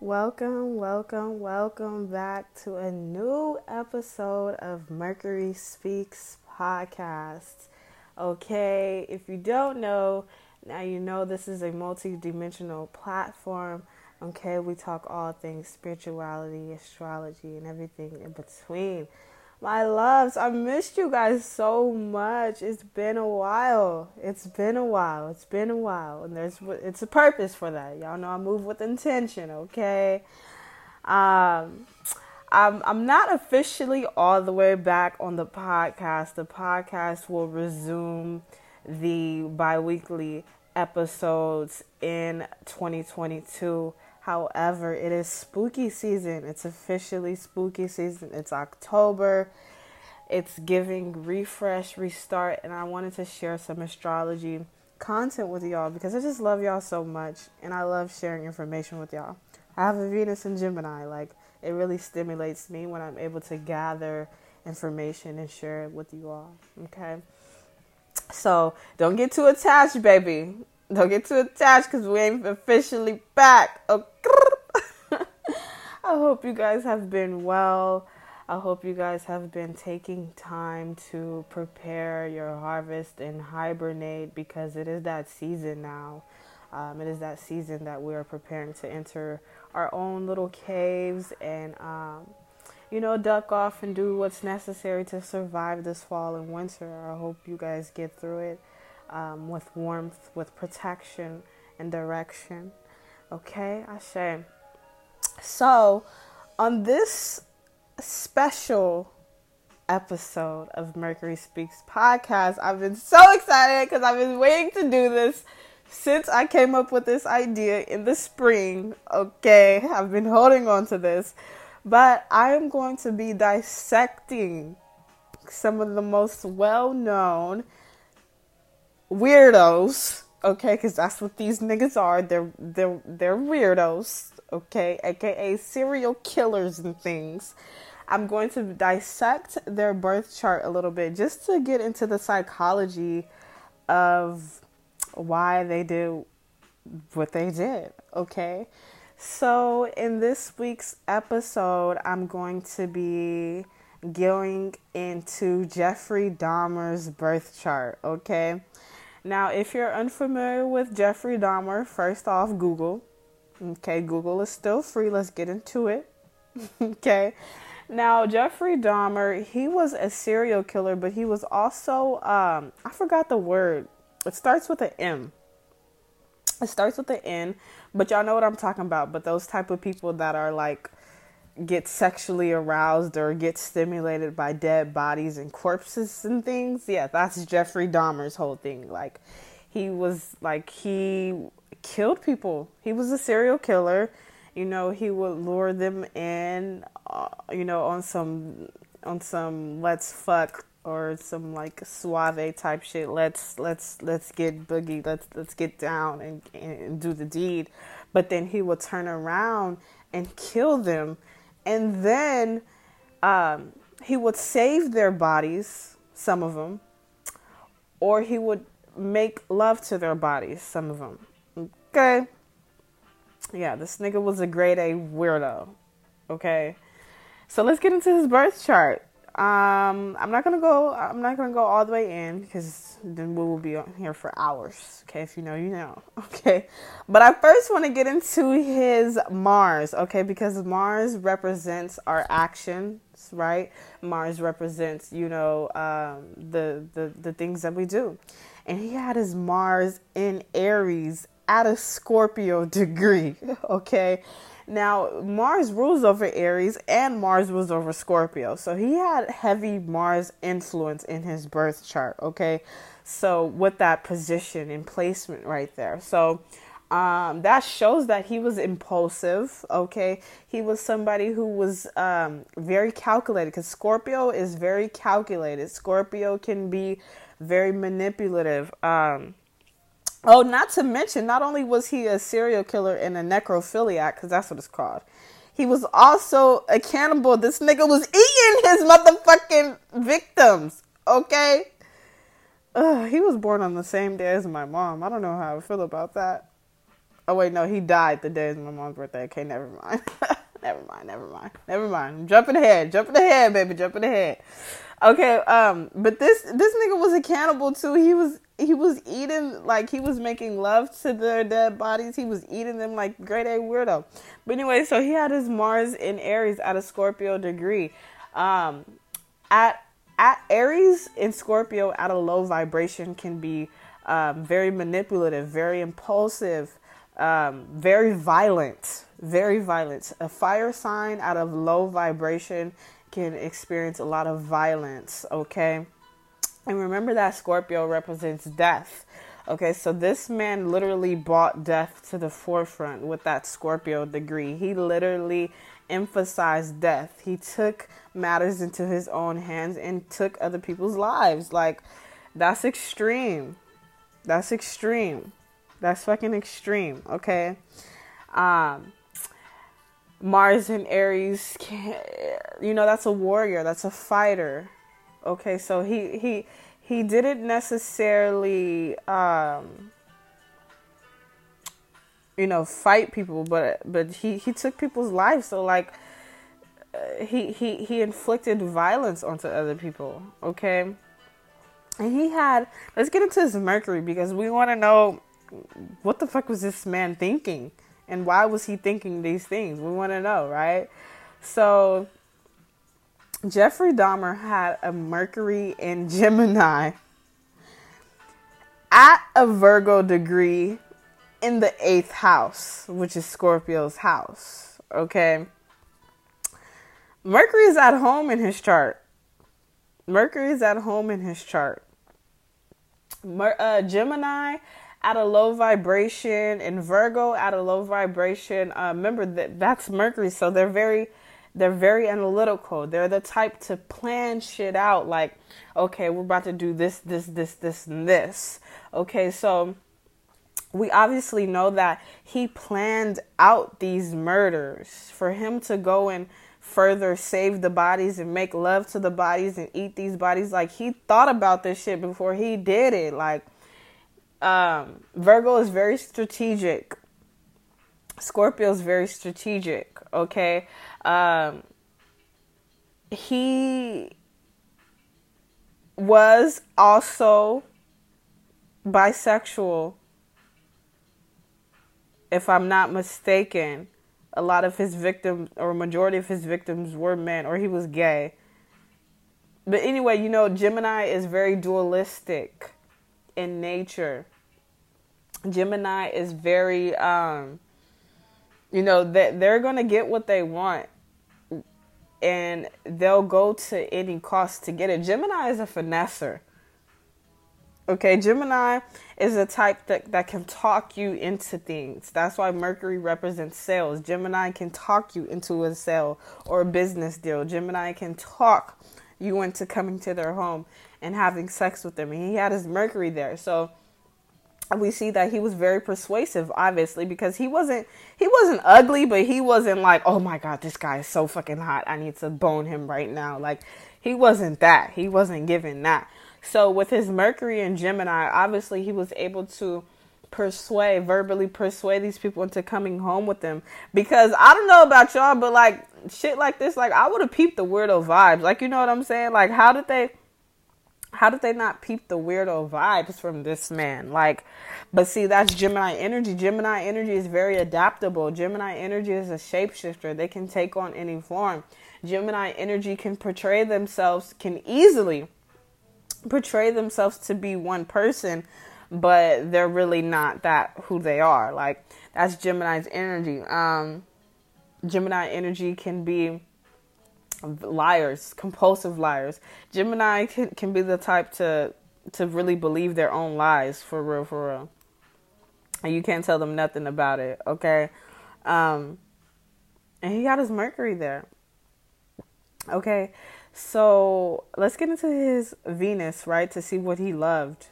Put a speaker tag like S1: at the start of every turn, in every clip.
S1: Welcome, welcome, welcome back to a new episode of Mercury Speaks podcast. Okay, if you don't know, now you know this is a multi-dimensional platform. Okay, we talk all things spirituality, astrology, and everything in between. My loves, I missed you guys so much. It's been a while. It's been a while. It's been a while, and there's it's a purpose for that. Y'all know I move with intention. Okay. Um, I'm I'm not officially all the way back on the podcast. The podcast will resume the biweekly episodes in 2022. However, it is spooky season. It's officially spooky season. It's October. It's giving refresh, restart, and I wanted to share some astrology content with y'all because I just love y'all so much and I love sharing information with y'all. I have a Venus in Gemini. Like, it really stimulates me when I'm able to gather information and share it with you all. Okay? So, don't get too attached, baby. Don't get too attached because we ain't officially back. Okay? I hope you guys have been well. I hope you guys have been taking time to prepare your harvest and hibernate because it is that season now. Um, it is that season that we are preparing to enter our own little caves and, um, you know, duck off and do what's necessary to survive this fall and winter. I hope you guys get through it um, with warmth, with protection and direction. Okay, I say. So, on this special episode of Mercury Speaks podcast, I've been so excited because I've been waiting to do this since I came up with this idea in the spring. Okay, I've been holding on to this, but I am going to be dissecting some of the most well known weirdos, okay? Because that's what these niggas are. They're they're they're weirdos, okay? AKA serial killers and things. I'm going to dissect their birth chart a little bit just to get into the psychology of why they did what they did, okay? So, in this week's episode, I'm going to be going into Jeffrey Dahmer's birth chart, okay? Now, if you're unfamiliar with Jeffrey Dahmer, first off, Google. Okay, Google is still free. Let's get into it. okay. Now, Jeffrey Dahmer, he was a serial killer, but he was also, um, I forgot the word. It starts with an M. It starts with an N, but y'all know what I'm talking about. But those type of people that are like get sexually aroused or get stimulated by dead bodies and corpses and things. Yeah, that's Jeffrey Dahmer's whole thing. Like, he was like, he killed people. He was a serial killer. You know, he would lure them in, uh, you know, on some, on some let's fuck or some like suave type shit. Let's let's let's get boogie. Let's let's get down and, and do the deed. But then he would turn around and kill them and then um, he would save their bodies, some of them, or he would make love to their bodies, some of them. Okay. Yeah, this nigga was a grade A weirdo. Okay. So let's get into his birth chart. Um, I'm not gonna go. I'm not gonna go all the way in because then we will be here for hours. Okay, if you know, you know. Okay, but I first want to get into his Mars. Okay, because Mars represents our actions, right? Mars represents, you know, um, the the the things that we do, and he had his Mars in Aries at a Scorpio degree. Okay, now, Mars rules over Aries and Mars rules over Scorpio. So he had heavy Mars influence in his birth chart, okay? So with that position and placement right there. So um, that shows that he was impulsive, okay? He was somebody who was um, very calculated because Scorpio is very calculated. Scorpio can be very manipulative. Um, Oh, not to mention, not only was he a serial killer and a necrophiliac, because that's what it's called, he was also a cannibal. This nigga was eating his motherfucking victims, okay? Ugh, he was born on the same day as my mom. I don't know how I feel about that. Oh wait, no, he died the day of my mom's birthday. Okay, never mind. never mind, never mind, never mind. I'm jumping ahead, jumping ahead, baby, jumping ahead. Okay, um, but this this nigga was a cannibal too. He was he was eating like he was making love to their dead bodies. He was eating them like great A weirdo. But anyway, so he had his Mars in Aries at a Scorpio degree. Um, at at Aries in Scorpio at a low vibration can be um, very manipulative, very impulsive, um, very violent, very violent. A fire sign out of low vibration can experience a lot of violence. Okay and remember that Scorpio represents death. Okay, so this man literally brought death to the forefront with that Scorpio degree. He literally emphasized death. He took matters into his own hands and took other people's lives. Like, that's extreme. That's extreme. That's fucking extreme, okay? Um, Mars and Aries, you know, that's a warrior, that's a fighter, Okay, so he he he didn't necessarily um, you know fight people, but but he he took people's lives. So like uh, he he he inflicted violence onto other people. Okay, and he had. Let's get into his Mercury because we want to know what the fuck was this man thinking and why was he thinking these things. We want to know, right? So Jeffrey Dahmer had a Mercury in Gemini at a Virgo degree in the eighth house, which is Scorpio's house. Okay. Mercury is at home in his chart. Mercury is at home in his chart. Mer- uh, Gemini at a low vibration and Virgo at a low vibration. Uh, remember that that's Mercury, so they're very they're very analytical. They're the type to plan shit out like, okay, we're about to do this, this, this, this, and this. Okay, so we obviously know that he planned out these murders for him to go and further save the bodies and make love to the bodies and eat these bodies. Like he thought about this shit before he did it. Like um, Virgo is very strategic. Scorpio is very strategic. Okay, um, he was also bisexual, if I'm not mistaken. A lot of his victims, or majority of his victims, were men, or he was gay. But anyway, you know, Gemini is very dualistic in nature. Gemini is very, um, you know, that they're going to get what they want and they'll go to any cost to get it. Gemini is a finesser. Okay, Gemini is a type that, that can talk you into things. That's why Mercury represents sales. Gemini can talk you into a sale or a business deal. Gemini can talk you into coming to their home and having sex with them. And he had his Mercury there. So we see that he was very persuasive obviously because he wasn't he wasn't ugly but he wasn't like oh my god this guy is so fucking hot. I need to bone him right now. Like he wasn't that. He wasn't giving that. So with his mercury and gemini obviously he was able to persuade verbally persuade these people into coming home with him because i don't know about y'all but like shit like this like i would have peeped the weirdo vibes. Like you know what i'm saying? Like how did they how did they not peep the weirdo vibes from this man? Like, but see, that's Gemini energy. Gemini energy is very adaptable. Gemini energy is a shapeshifter. They can take on any form. Gemini energy can portray themselves, can easily portray themselves to be one person, but they're really not that who they are. Like, that's Gemini's energy. Um, Gemini energy can be liars, compulsive liars. Gemini can, can be the type to to really believe their own lies for real, for real. And you can't tell them nothing about it, okay? Um, and he got his Mercury there. Okay, so let's get into his Venus, right? To see what he loved.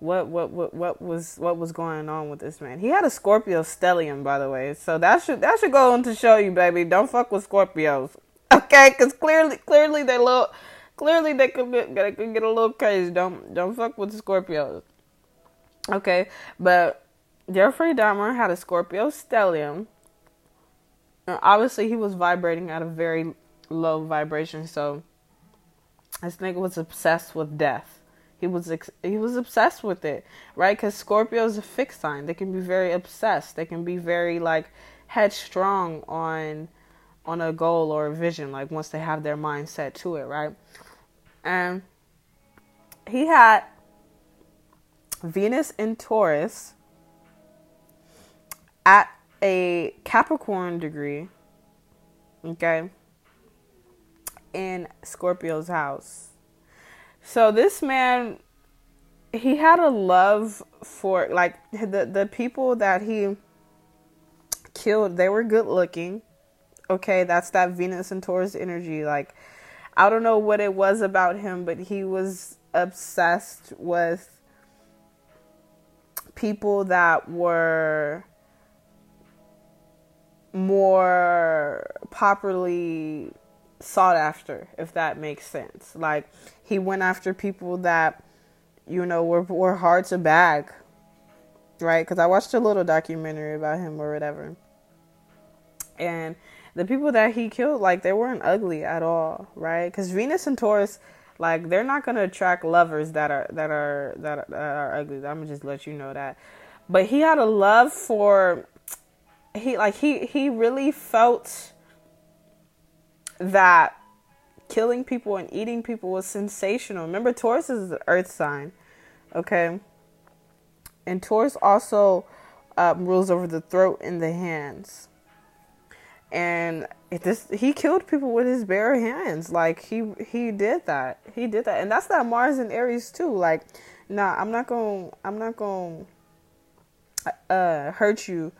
S1: What what what what was what was going on with this man? He had a Scorpio stellium, by the way. So that should that should go on to show you, baby. Don't fuck with Scorpios. Okay, because clearly, clearly they little, clearly they could, be, they could get a little crazy. Don't don't fuck with the Scorpios. Okay, but Jeffrey Dahmer had a Scorpio stellium. And obviously, he was vibrating at a very low vibration, so this nigga was obsessed with death. He was ex- he was obsessed with it, right? Because Scorpio is a fixed sign. They can be very obsessed. They can be very like headstrong on on a goal or a vision. Like once they have their mind set to it, right? And he had Venus in Taurus at a Capricorn degree, okay, in Scorpio's house. So this man, he had a love for like the the people that he killed. They were good looking. Okay, that's that Venus and Taurus energy. Like, I don't know what it was about him, but he was obsessed with people that were more popularly sought after, if that makes sense. Like he went after people that you know were were hard to bag, right? Because I watched a little documentary about him or whatever, and the people that he killed, like they weren't ugly at all, right? Because Venus and Taurus, like they're not gonna attract lovers that are that are that are, that are ugly. I'm gonna just let you know that. But he had a love for he like he he really felt that killing people and eating people was sensational. Remember, Taurus is an earth sign, okay? And Taurus also um, rules over the throat and the hands. And it just he killed people with his bare hands. Like he he did that. He did that, and that's that Mars and Aries too. Like, nah, I'm not gonna I'm not gonna uh, hurt you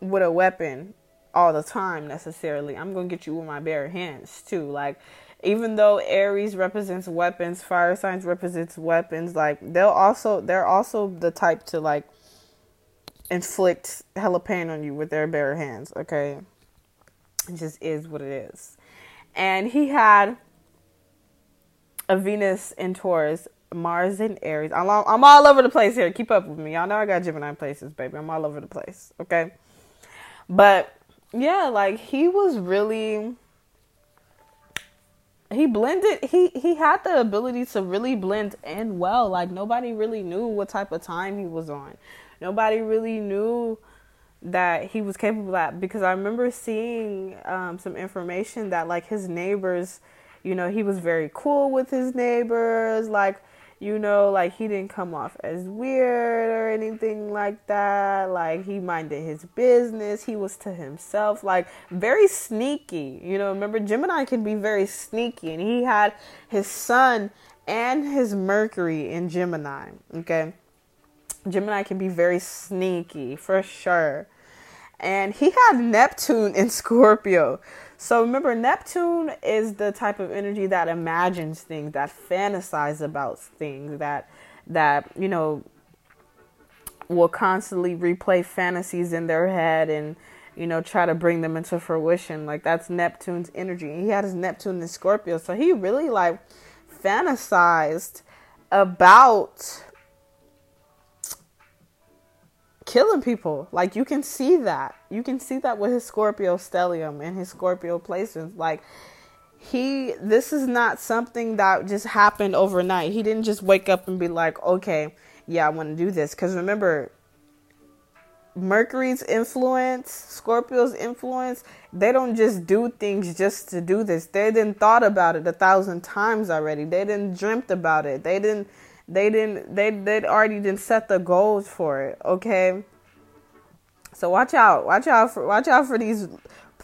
S1: with a weapon all the time necessarily. I'm to get you with my bare hands too. Like even though Aries represents weapons, fire signs represents weapons, like they'll also they're also the type to like inflict hella pain on you with their bare hands, okay? It just is what it is. And he had a Venus in Taurus, Mars in Aries. I'm all, I'm all over the place here. Keep up with me. Y'all know I got Gemini places, baby. I'm all over the place, okay? But yeah, like he was really he blended he he had the ability to really blend in well. Like nobody really knew what type of time he was on. Nobody really knew that he was capable of because I remember seeing um, some information that like his neighbors, you know, he was very cool with his neighbors, like you know, like he didn't come off as weird or anything like that. Like he minded his business. He was to himself, like very sneaky. You know, remember Gemini can be very sneaky, and he had his sun and his Mercury in Gemini. Okay. Gemini can be very sneaky for sure. And he had Neptune in Scorpio. So remember, Neptune is the type of energy that imagines things, that fantasizes about things, that that you know will constantly replay fantasies in their head and you know try to bring them into fruition. Like that's Neptune's energy. He had his Neptune in Scorpio, so he really like fantasized about killing people. Like you can see that. You can see that with his Scorpio stellium and his Scorpio placements. Like he this is not something that just happened overnight. He didn't just wake up and be like, "Okay, yeah, I want to do this." Cuz remember Mercury's influence, Scorpio's influence, they don't just do things just to do this. They didn't thought about it a thousand times already. They didn't dreamt about it. They didn't they didn't they they'd already didn't set the goals for it, okay? So watch out. Watch out for watch out for these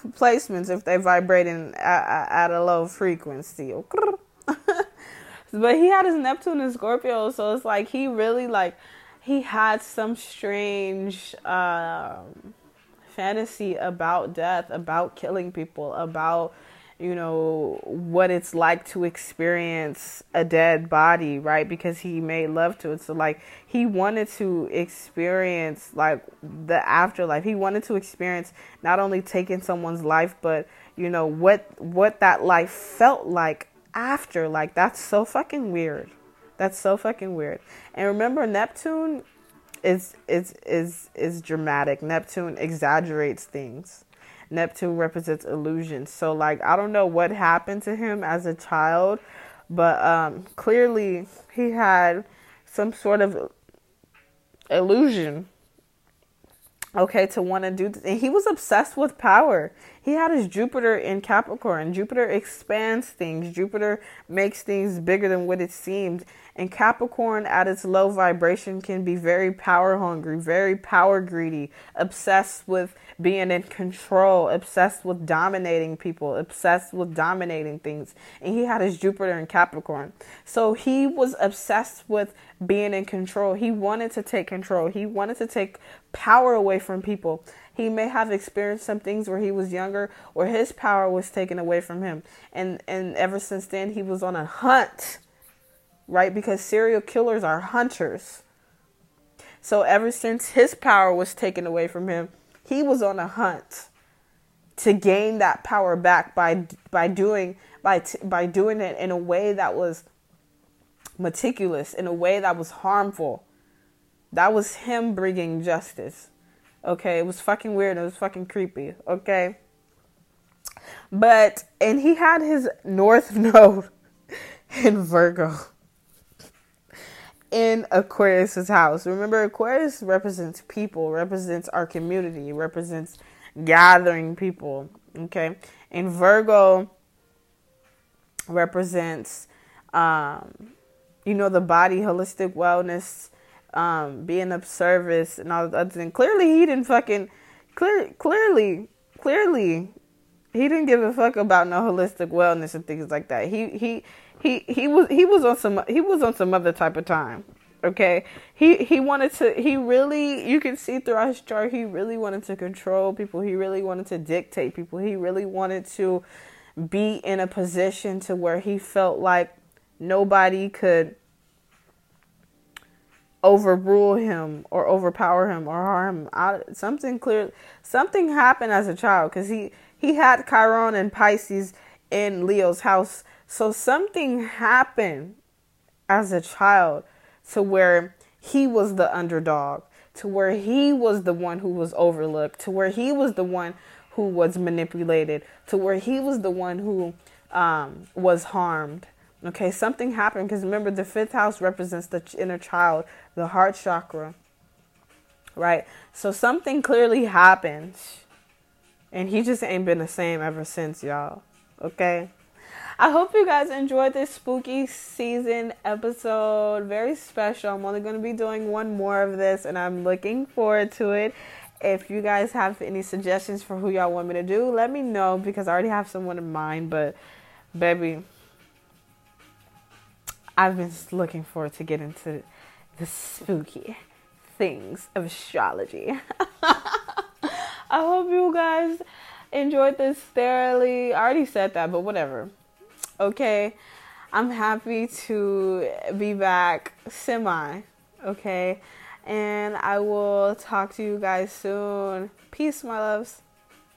S1: placements if they're vibrating at, at a low frequency. but he had his Neptune in Scorpio, so it's like he really like he had some strange um, fantasy about death, about killing people, about you know, what it's like to experience a dead body, right? Because he made love to it. So, like, he wanted to experience, like, the afterlife. He wanted to experience not only taking someone's life, but, you know, what, what that life felt like after. Like, that's so fucking weird. That's so fucking weird. And remember, Neptune is is is is dramatic. Neptune exaggerates things. Neptune represents illusions. So like I don't know what happened to him as a child, but um clearly he had some sort of illusion okay to want to do th- and he was obsessed with power. He had his jupiter in capricorn. Jupiter expands things. Jupiter makes things bigger than what it seemed and Capricorn at its low vibration can be very power hungry, very power greedy, obsessed with being in control, obsessed with dominating people, obsessed with dominating things. And he had his Jupiter in Capricorn. So he was obsessed with being in control. He wanted to take control. He wanted to take power away from people. He may have experienced some things where he was younger or his power was taken away from him. And and ever since then he was on a hunt right? Because serial killers are hunters. So ever since his power was taken away from him, he was on a hunt to gain that power back by by doing by t- by doing it in a way that was meticulous, in a way that was harmful. That was him bringing justice. Okay, it was fucking weird. It was fucking creepy. Okay. But and he had his north node in Virgo in Aquarius's house. Remember, Aquarius represents people, represents our community, represents gathering people. Okay, and Virgo represents, um, you know, the body, holistic wellness, um, being of service, and all the other things. Clearly, he didn't fucking clear, clearly, clearly, he didn't give a fuck about no holistic wellness and things like that. He he he he was he was on some he was on some other type of time. Okay, he he wanted to. He really you can see throughout his chart. He really wanted to control people. He really wanted to dictate people. He really wanted to be in a position to where he felt like nobody could overrule him or overpower him or harm him. something clear, something happened as a child because he he had Chiron and Pisces in Leo's house so something happened as a child to where he was the underdog, to where he was the one who was overlooked, to where he was the one who was manipulated, to where he was the one who um, was harmed. Okay, something happened because remember, the fifth house represents the inner child, the heart chakra. Right? So something clearly happened. And he just ain't been the same ever since, y'all. Okay? I hope you guys enjoyed this spooky season episode. Very special. I'm only going to be doing one more of this, and I'm looking forward to it. If you guys have any suggestions for who y'all want me to do, let me know because I already have someone in mind. But, baby, I've been looking forward to get into the spooky things of astrology. I hope you guys enjoyed this thoroughly. I already said that, but whatever. Okay. I'm happy to be back semi. Okay. And I will talk to you guys soon. Peace, my loves.